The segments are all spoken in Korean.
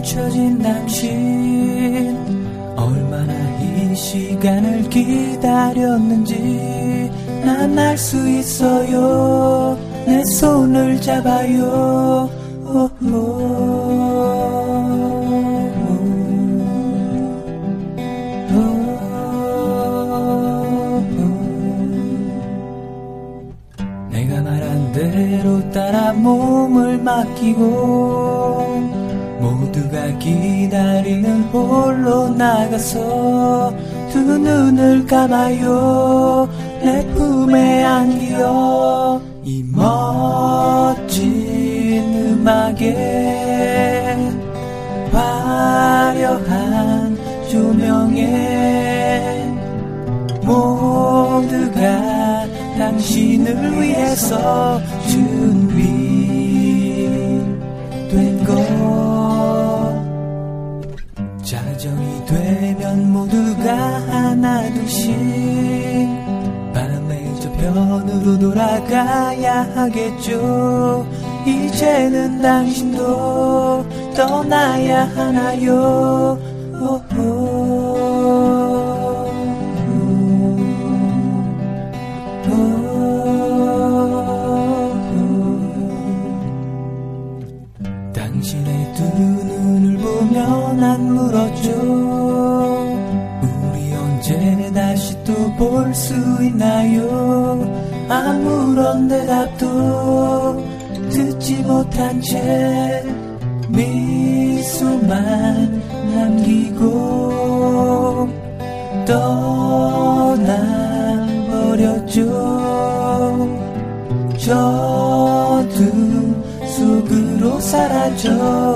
감춰진 당신 나가서 두 눈을 감아요. 내 품에 안기어 이 멋진 음악에 화려한 조명에 모두가 당신을 위해서 준비 하나둘씩 밤의 저편으로 돌아가야 하겠죠. 이제는 당신도 떠나야 하나요? 당신 볼 수 있나요? 아무런 대답도 듣지 못한 채 미소만 남기고 떠나버렸죠. 저도 속으로 사라져갔죠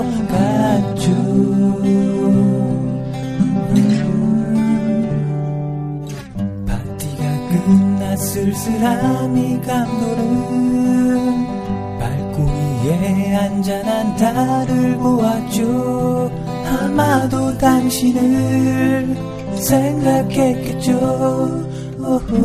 쓸쓸함이 감도는 발코니에 앉아 난 달을 보았죠. 아마도 당신을 생각했겠죠. 살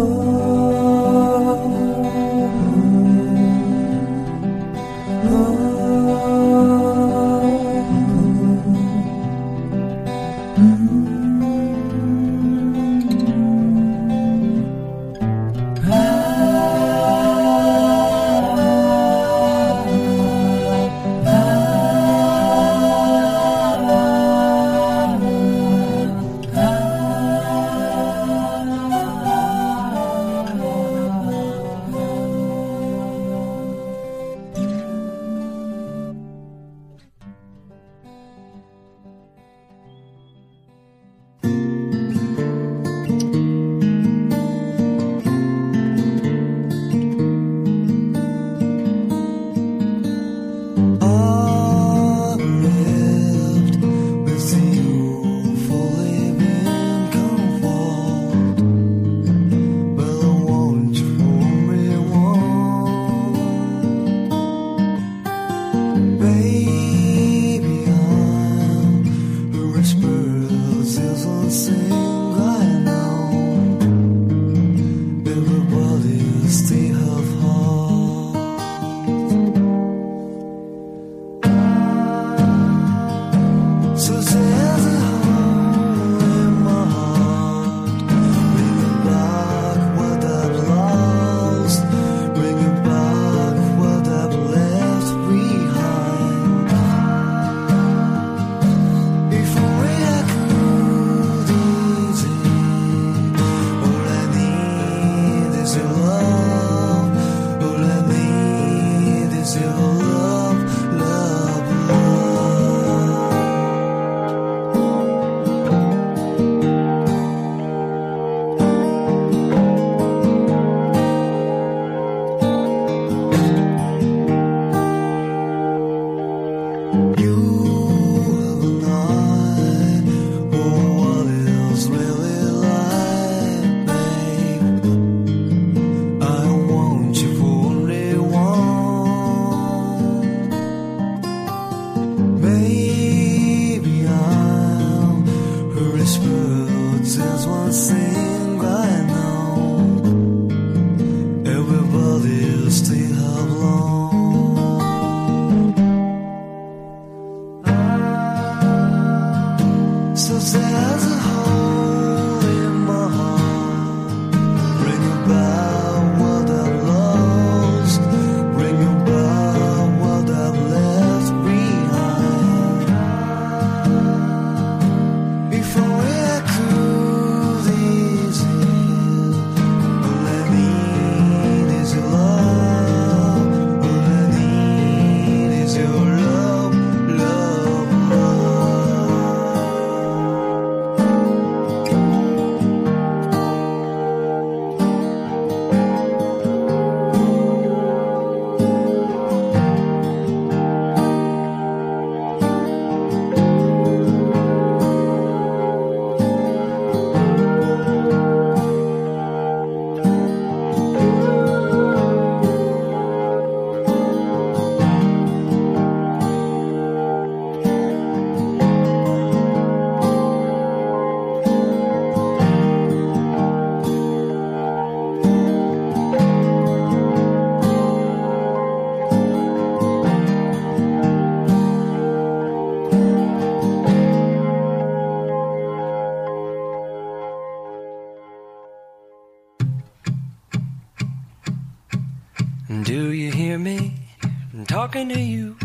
talking to you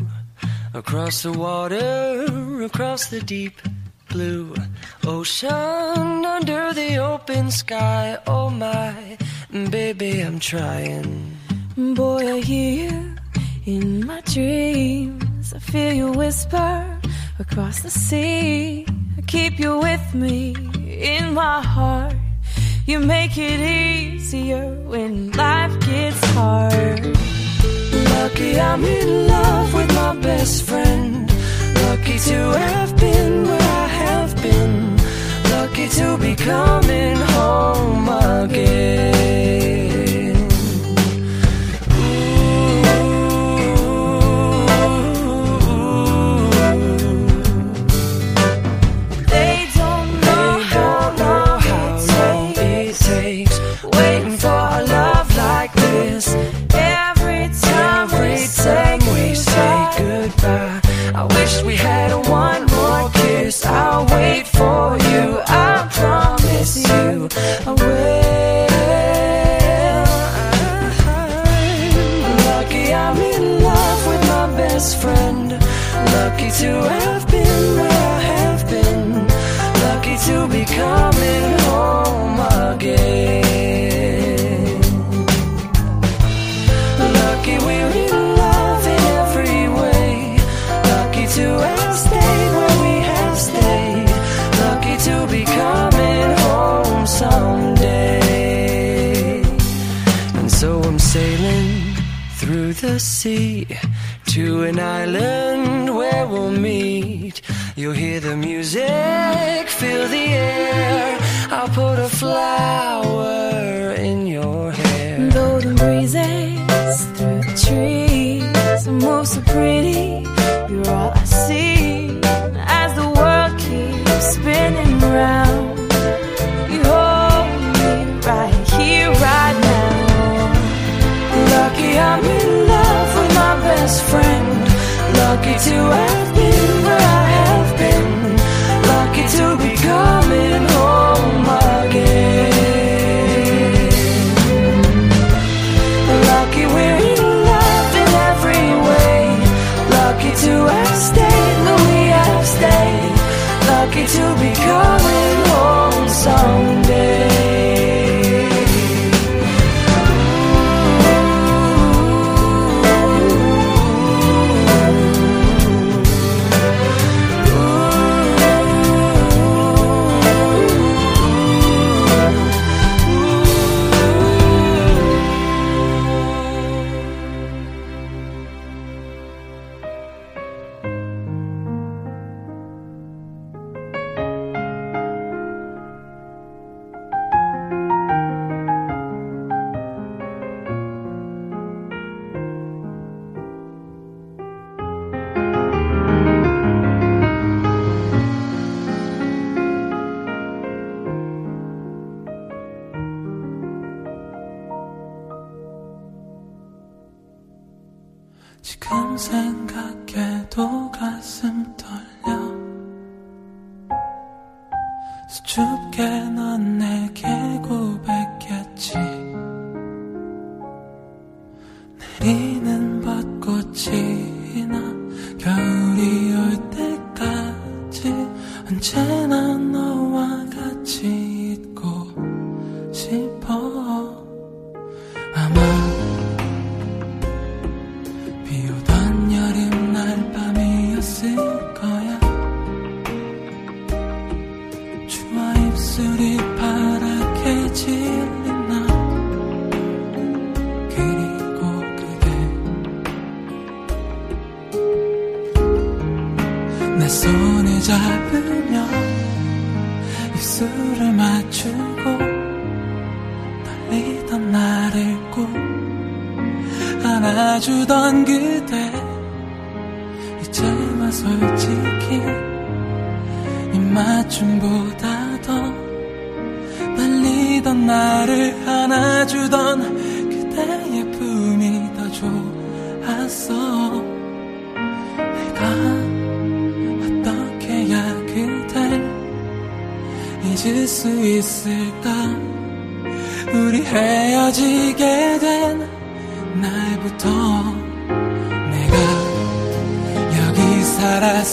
across the water, across the deep blue ocean, under the open sky. Oh my, baby, I'm trying. Boy, I hear you in my dreams. I feel you whisper across the sea. I keep you with me in my heart. You make it easier when life gets hard. Lucky I'm in love with my best friend. Lucky to have been where I have been. Lucky to be coming home again.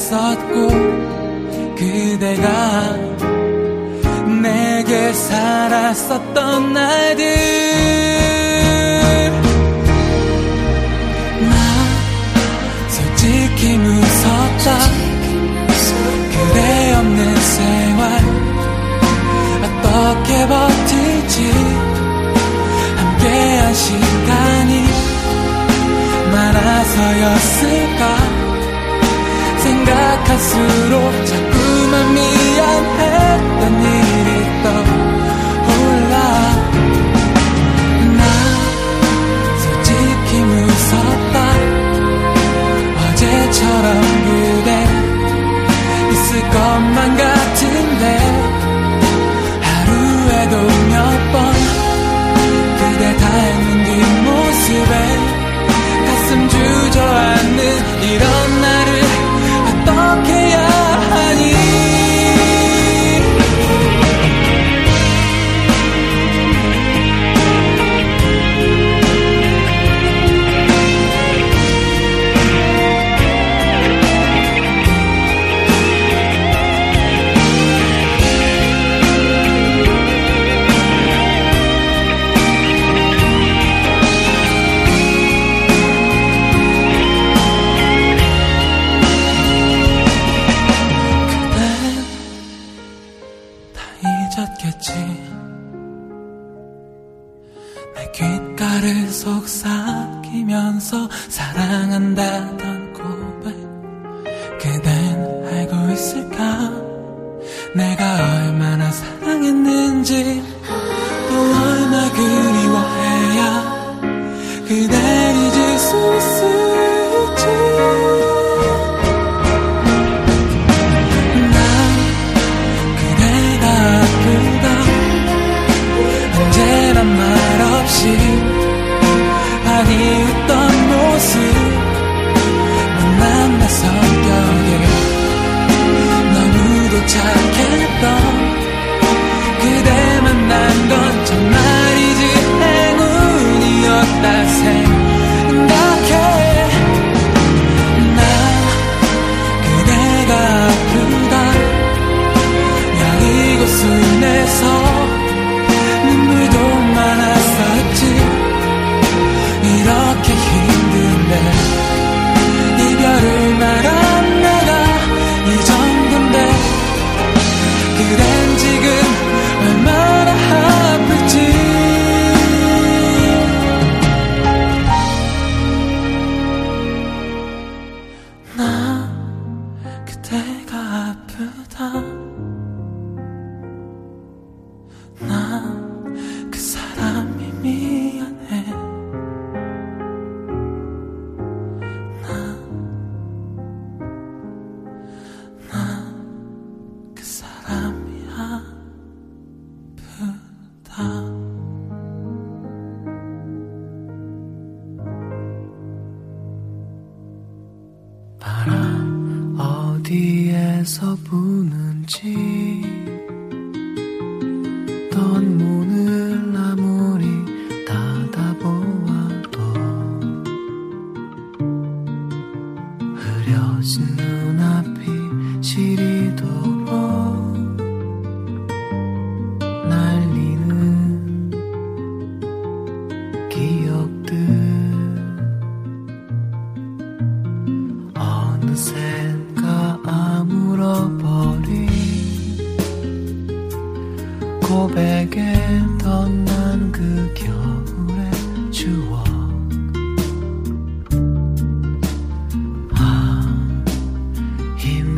았었고 그대가 내게 살았었던 날들. 나 솔직히 무섭다. 그대 없는 생활. 어떻게 버틸지. 함께한 시간이 많아서였을까 생각할수록 자꾸만 미안했던 일이 떠올라. 나 솔직히 무섭다. 어제처럼 그대 있을 것만 같은데 하루에도 몇 번 그대 닮은 뒷모습에 가슴 주저앉는 이런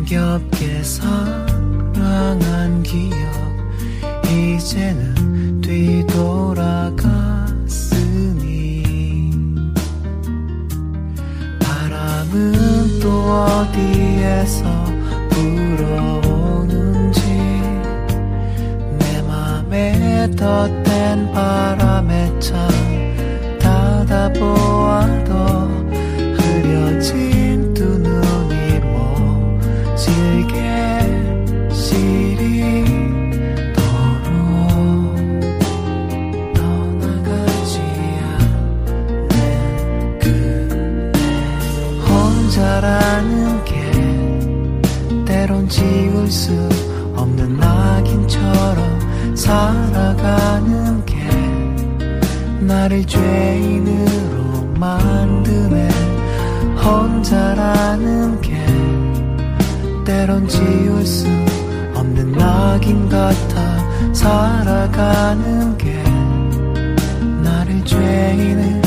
힘겹게 사랑한 기억 이제는 뒤돌아갔으니. 바람은 또 어디에서 불어오는지. 내 맘에 덧댄 바람에 참 닫아보아도 나를 죄인으로 만드네. 혼자라는 게 때론 지울 수 없는 낙인 같아 살아가는 게 나를 죄인으로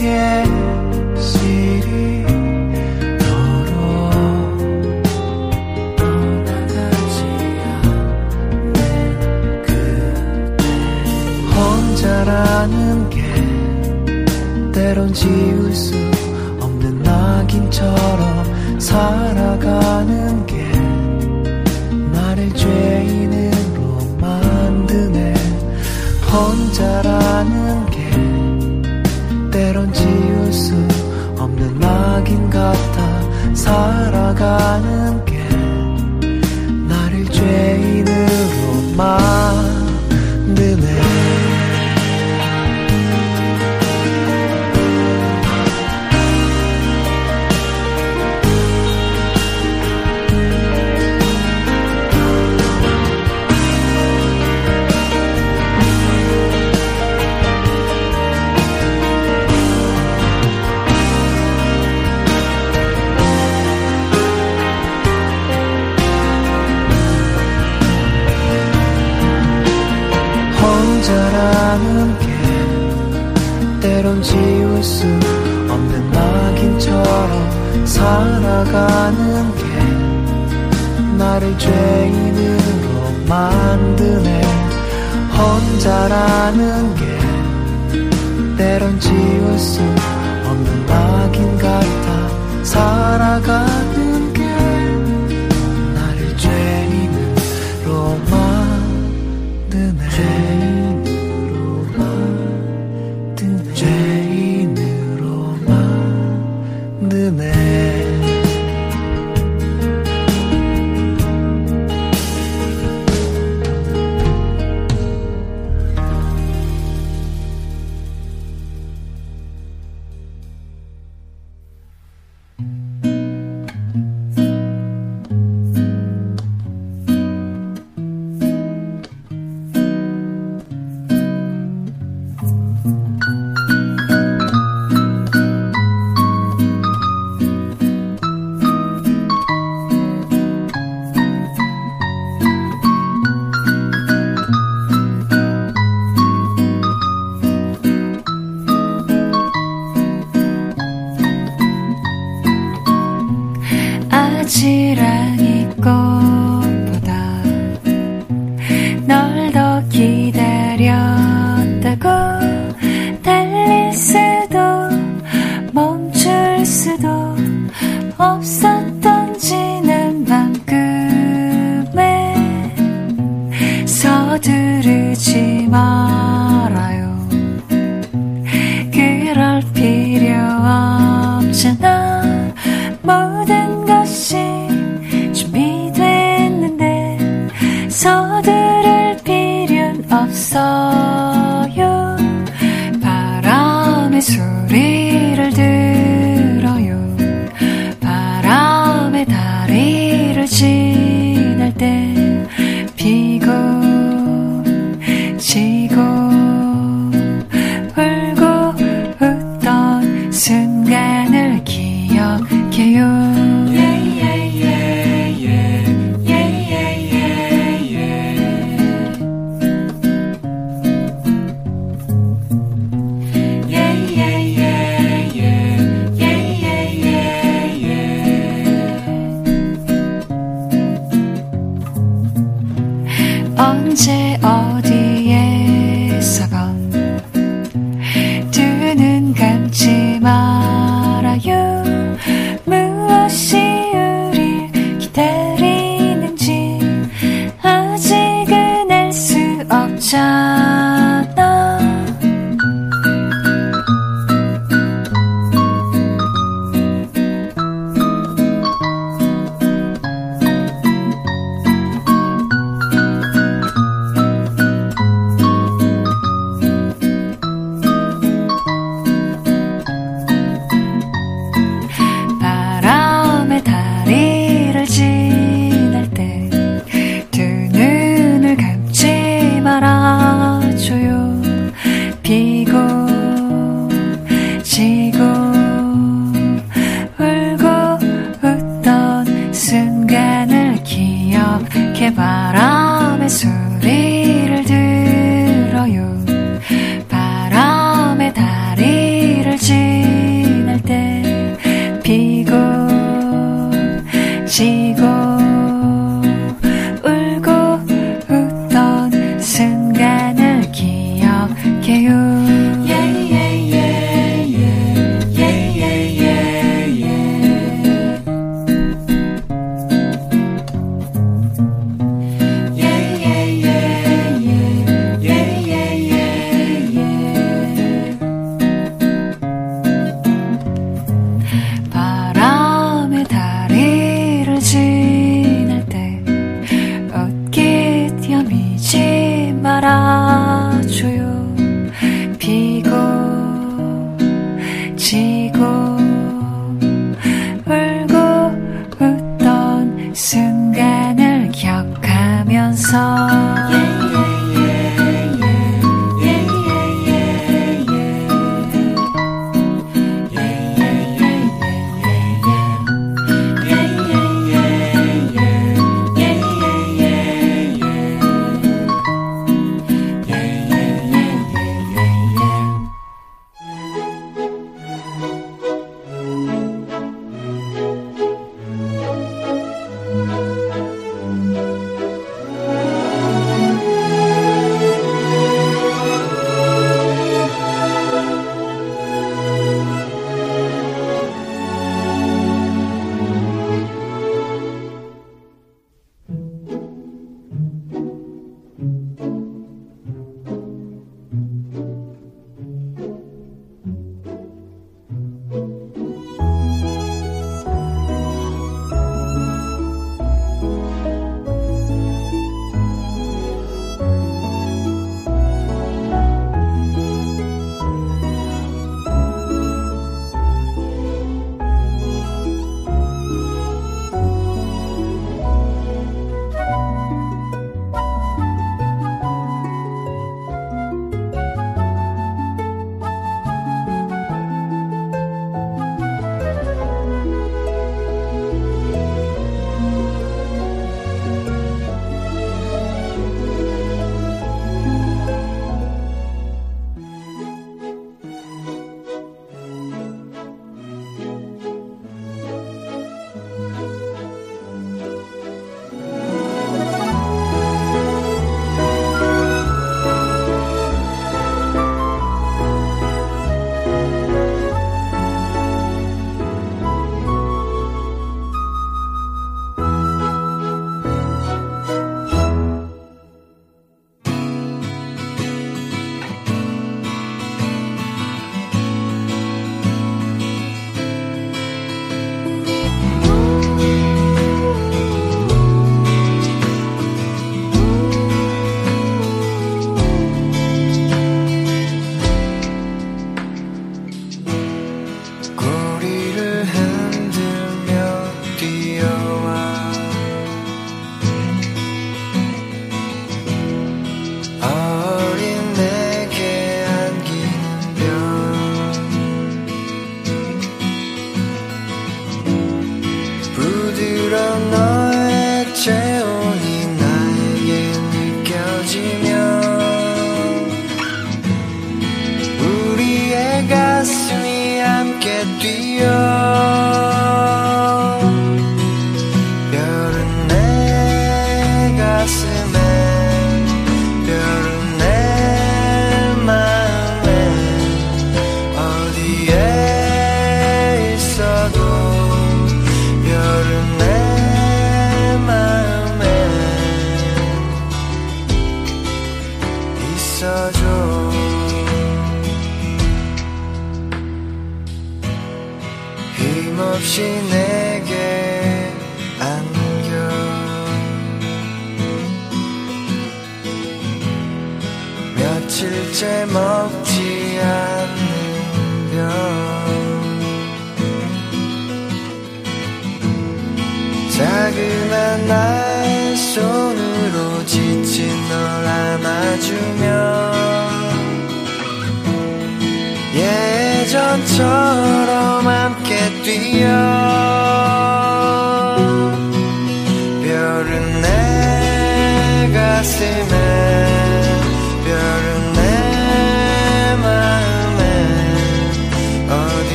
Yeah.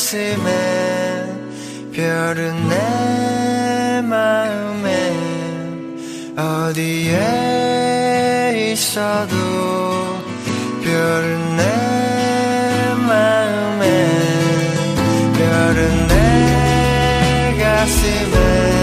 가슴에 별은 내 마음에 어디에 있어도 별은 내 마음에 별은 내 가슴에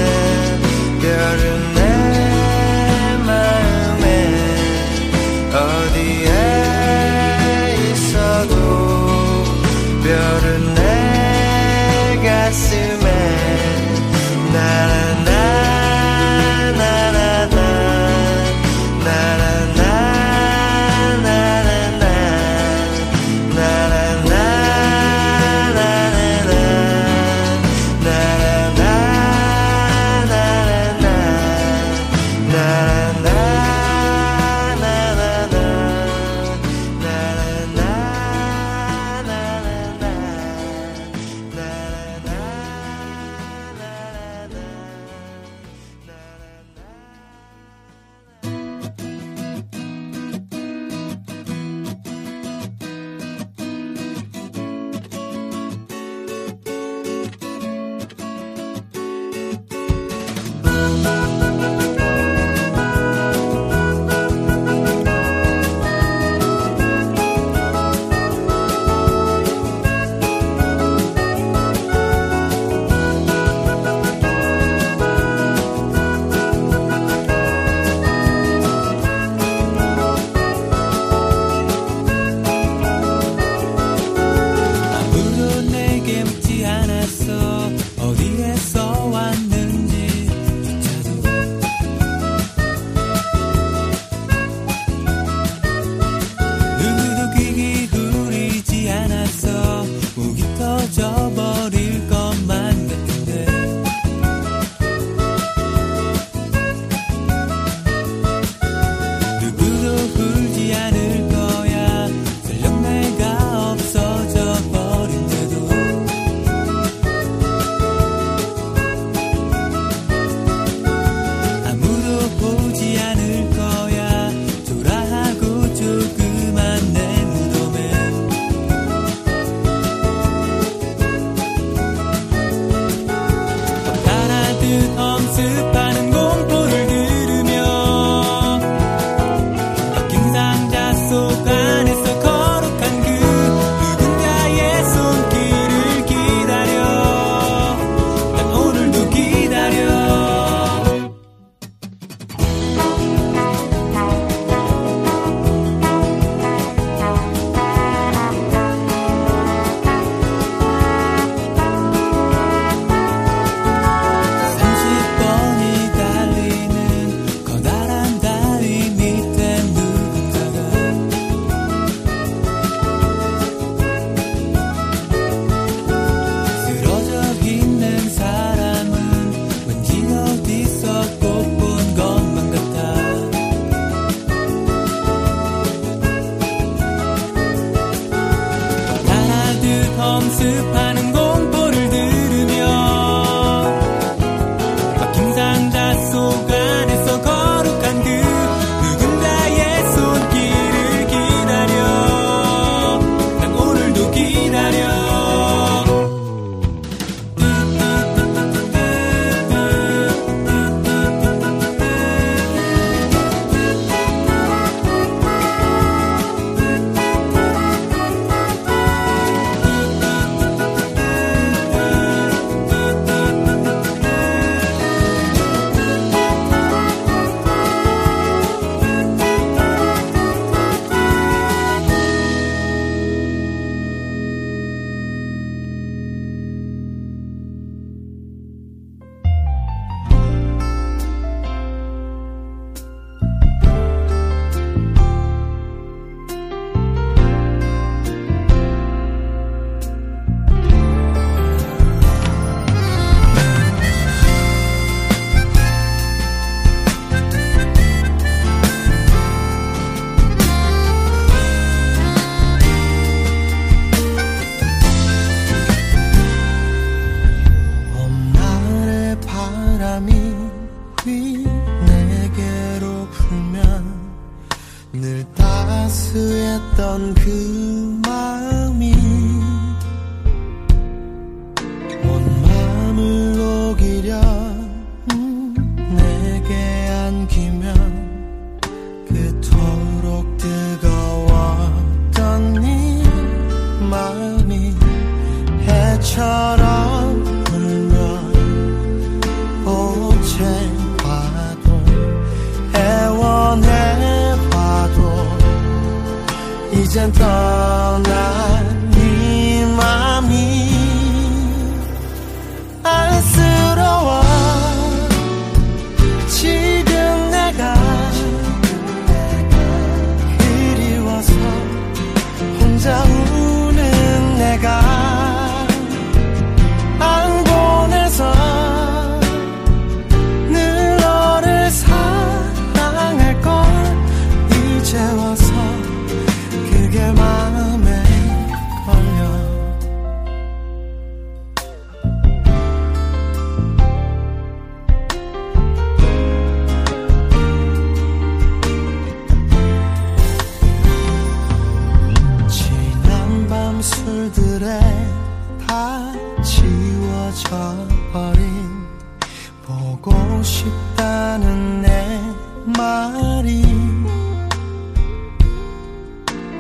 말이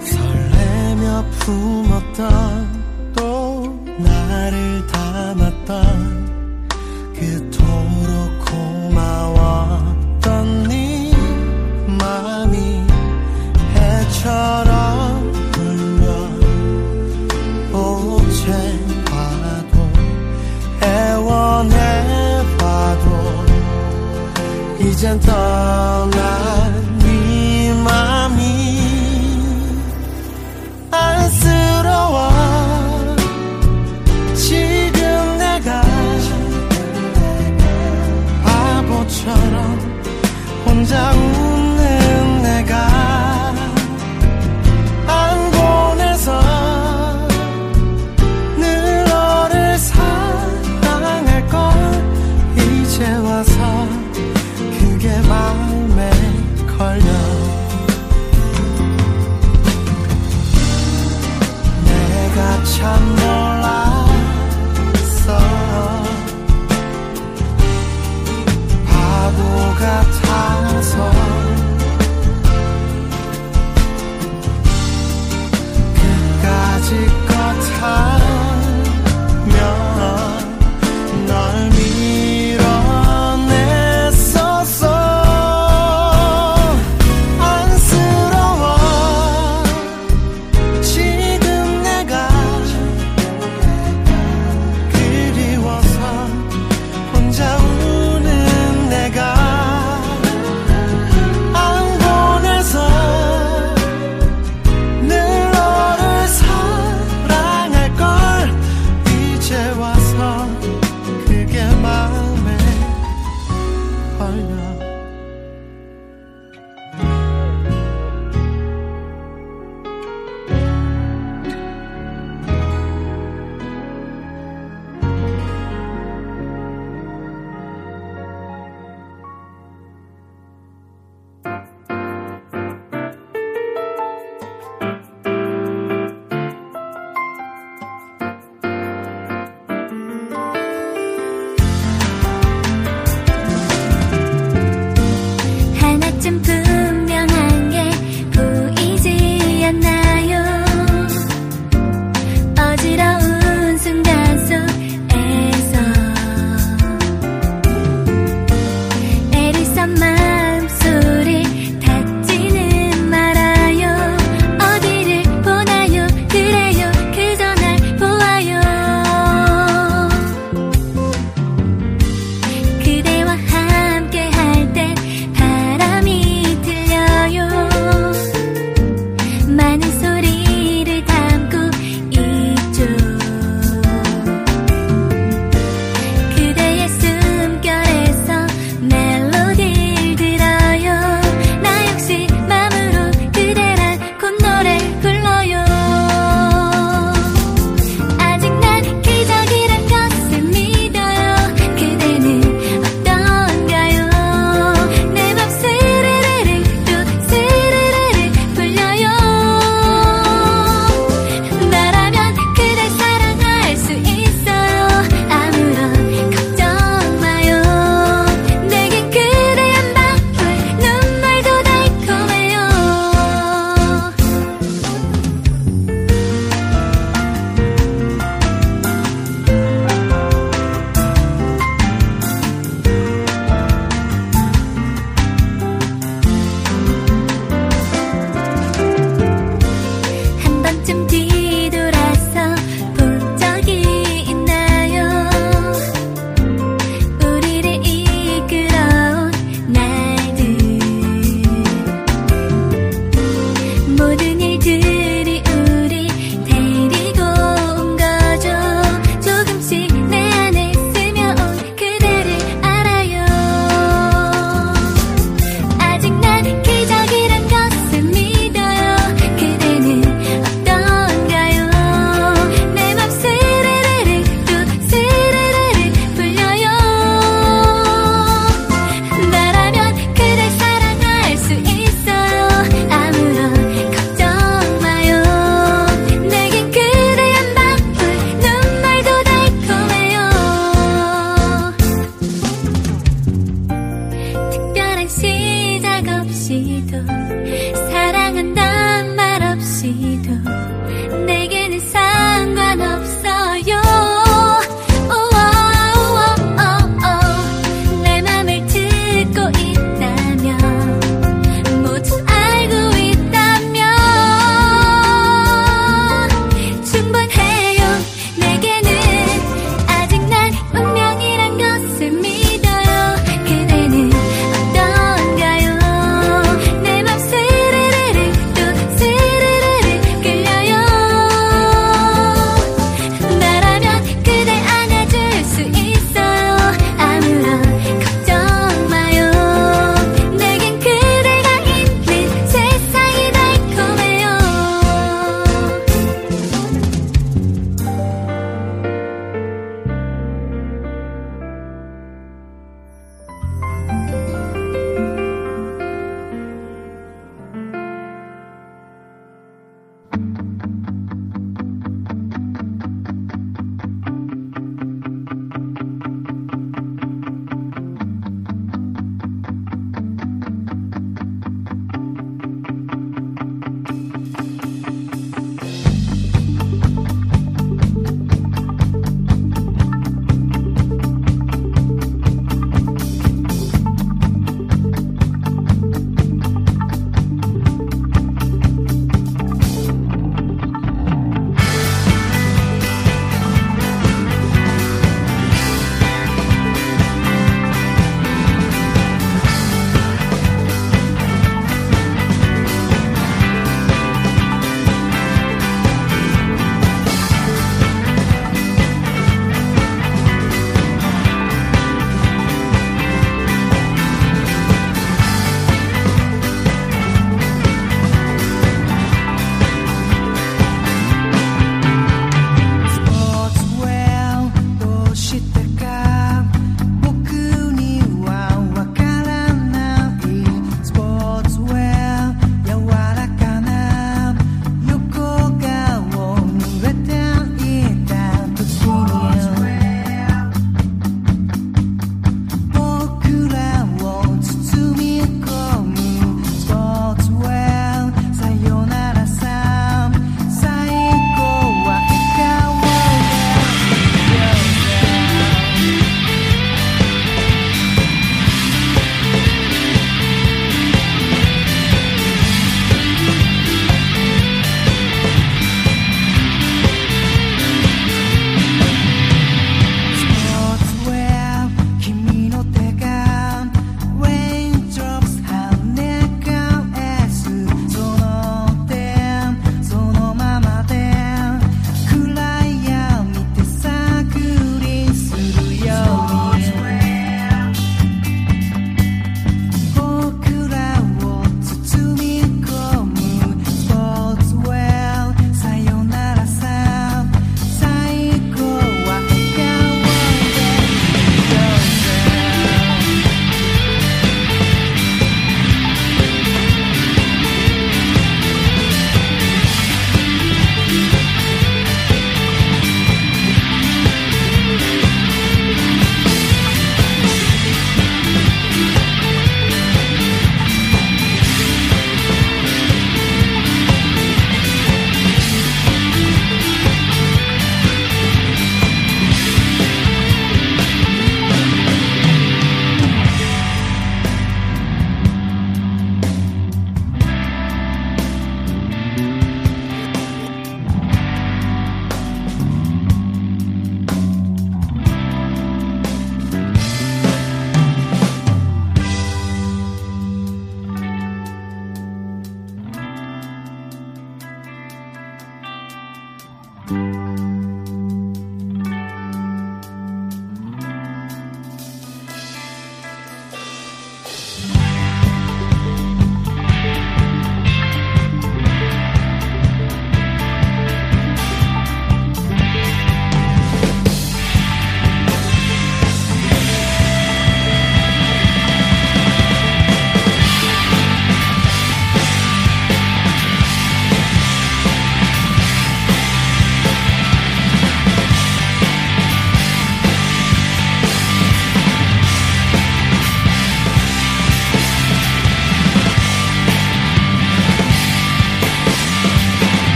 설레며 품었던 이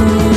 You.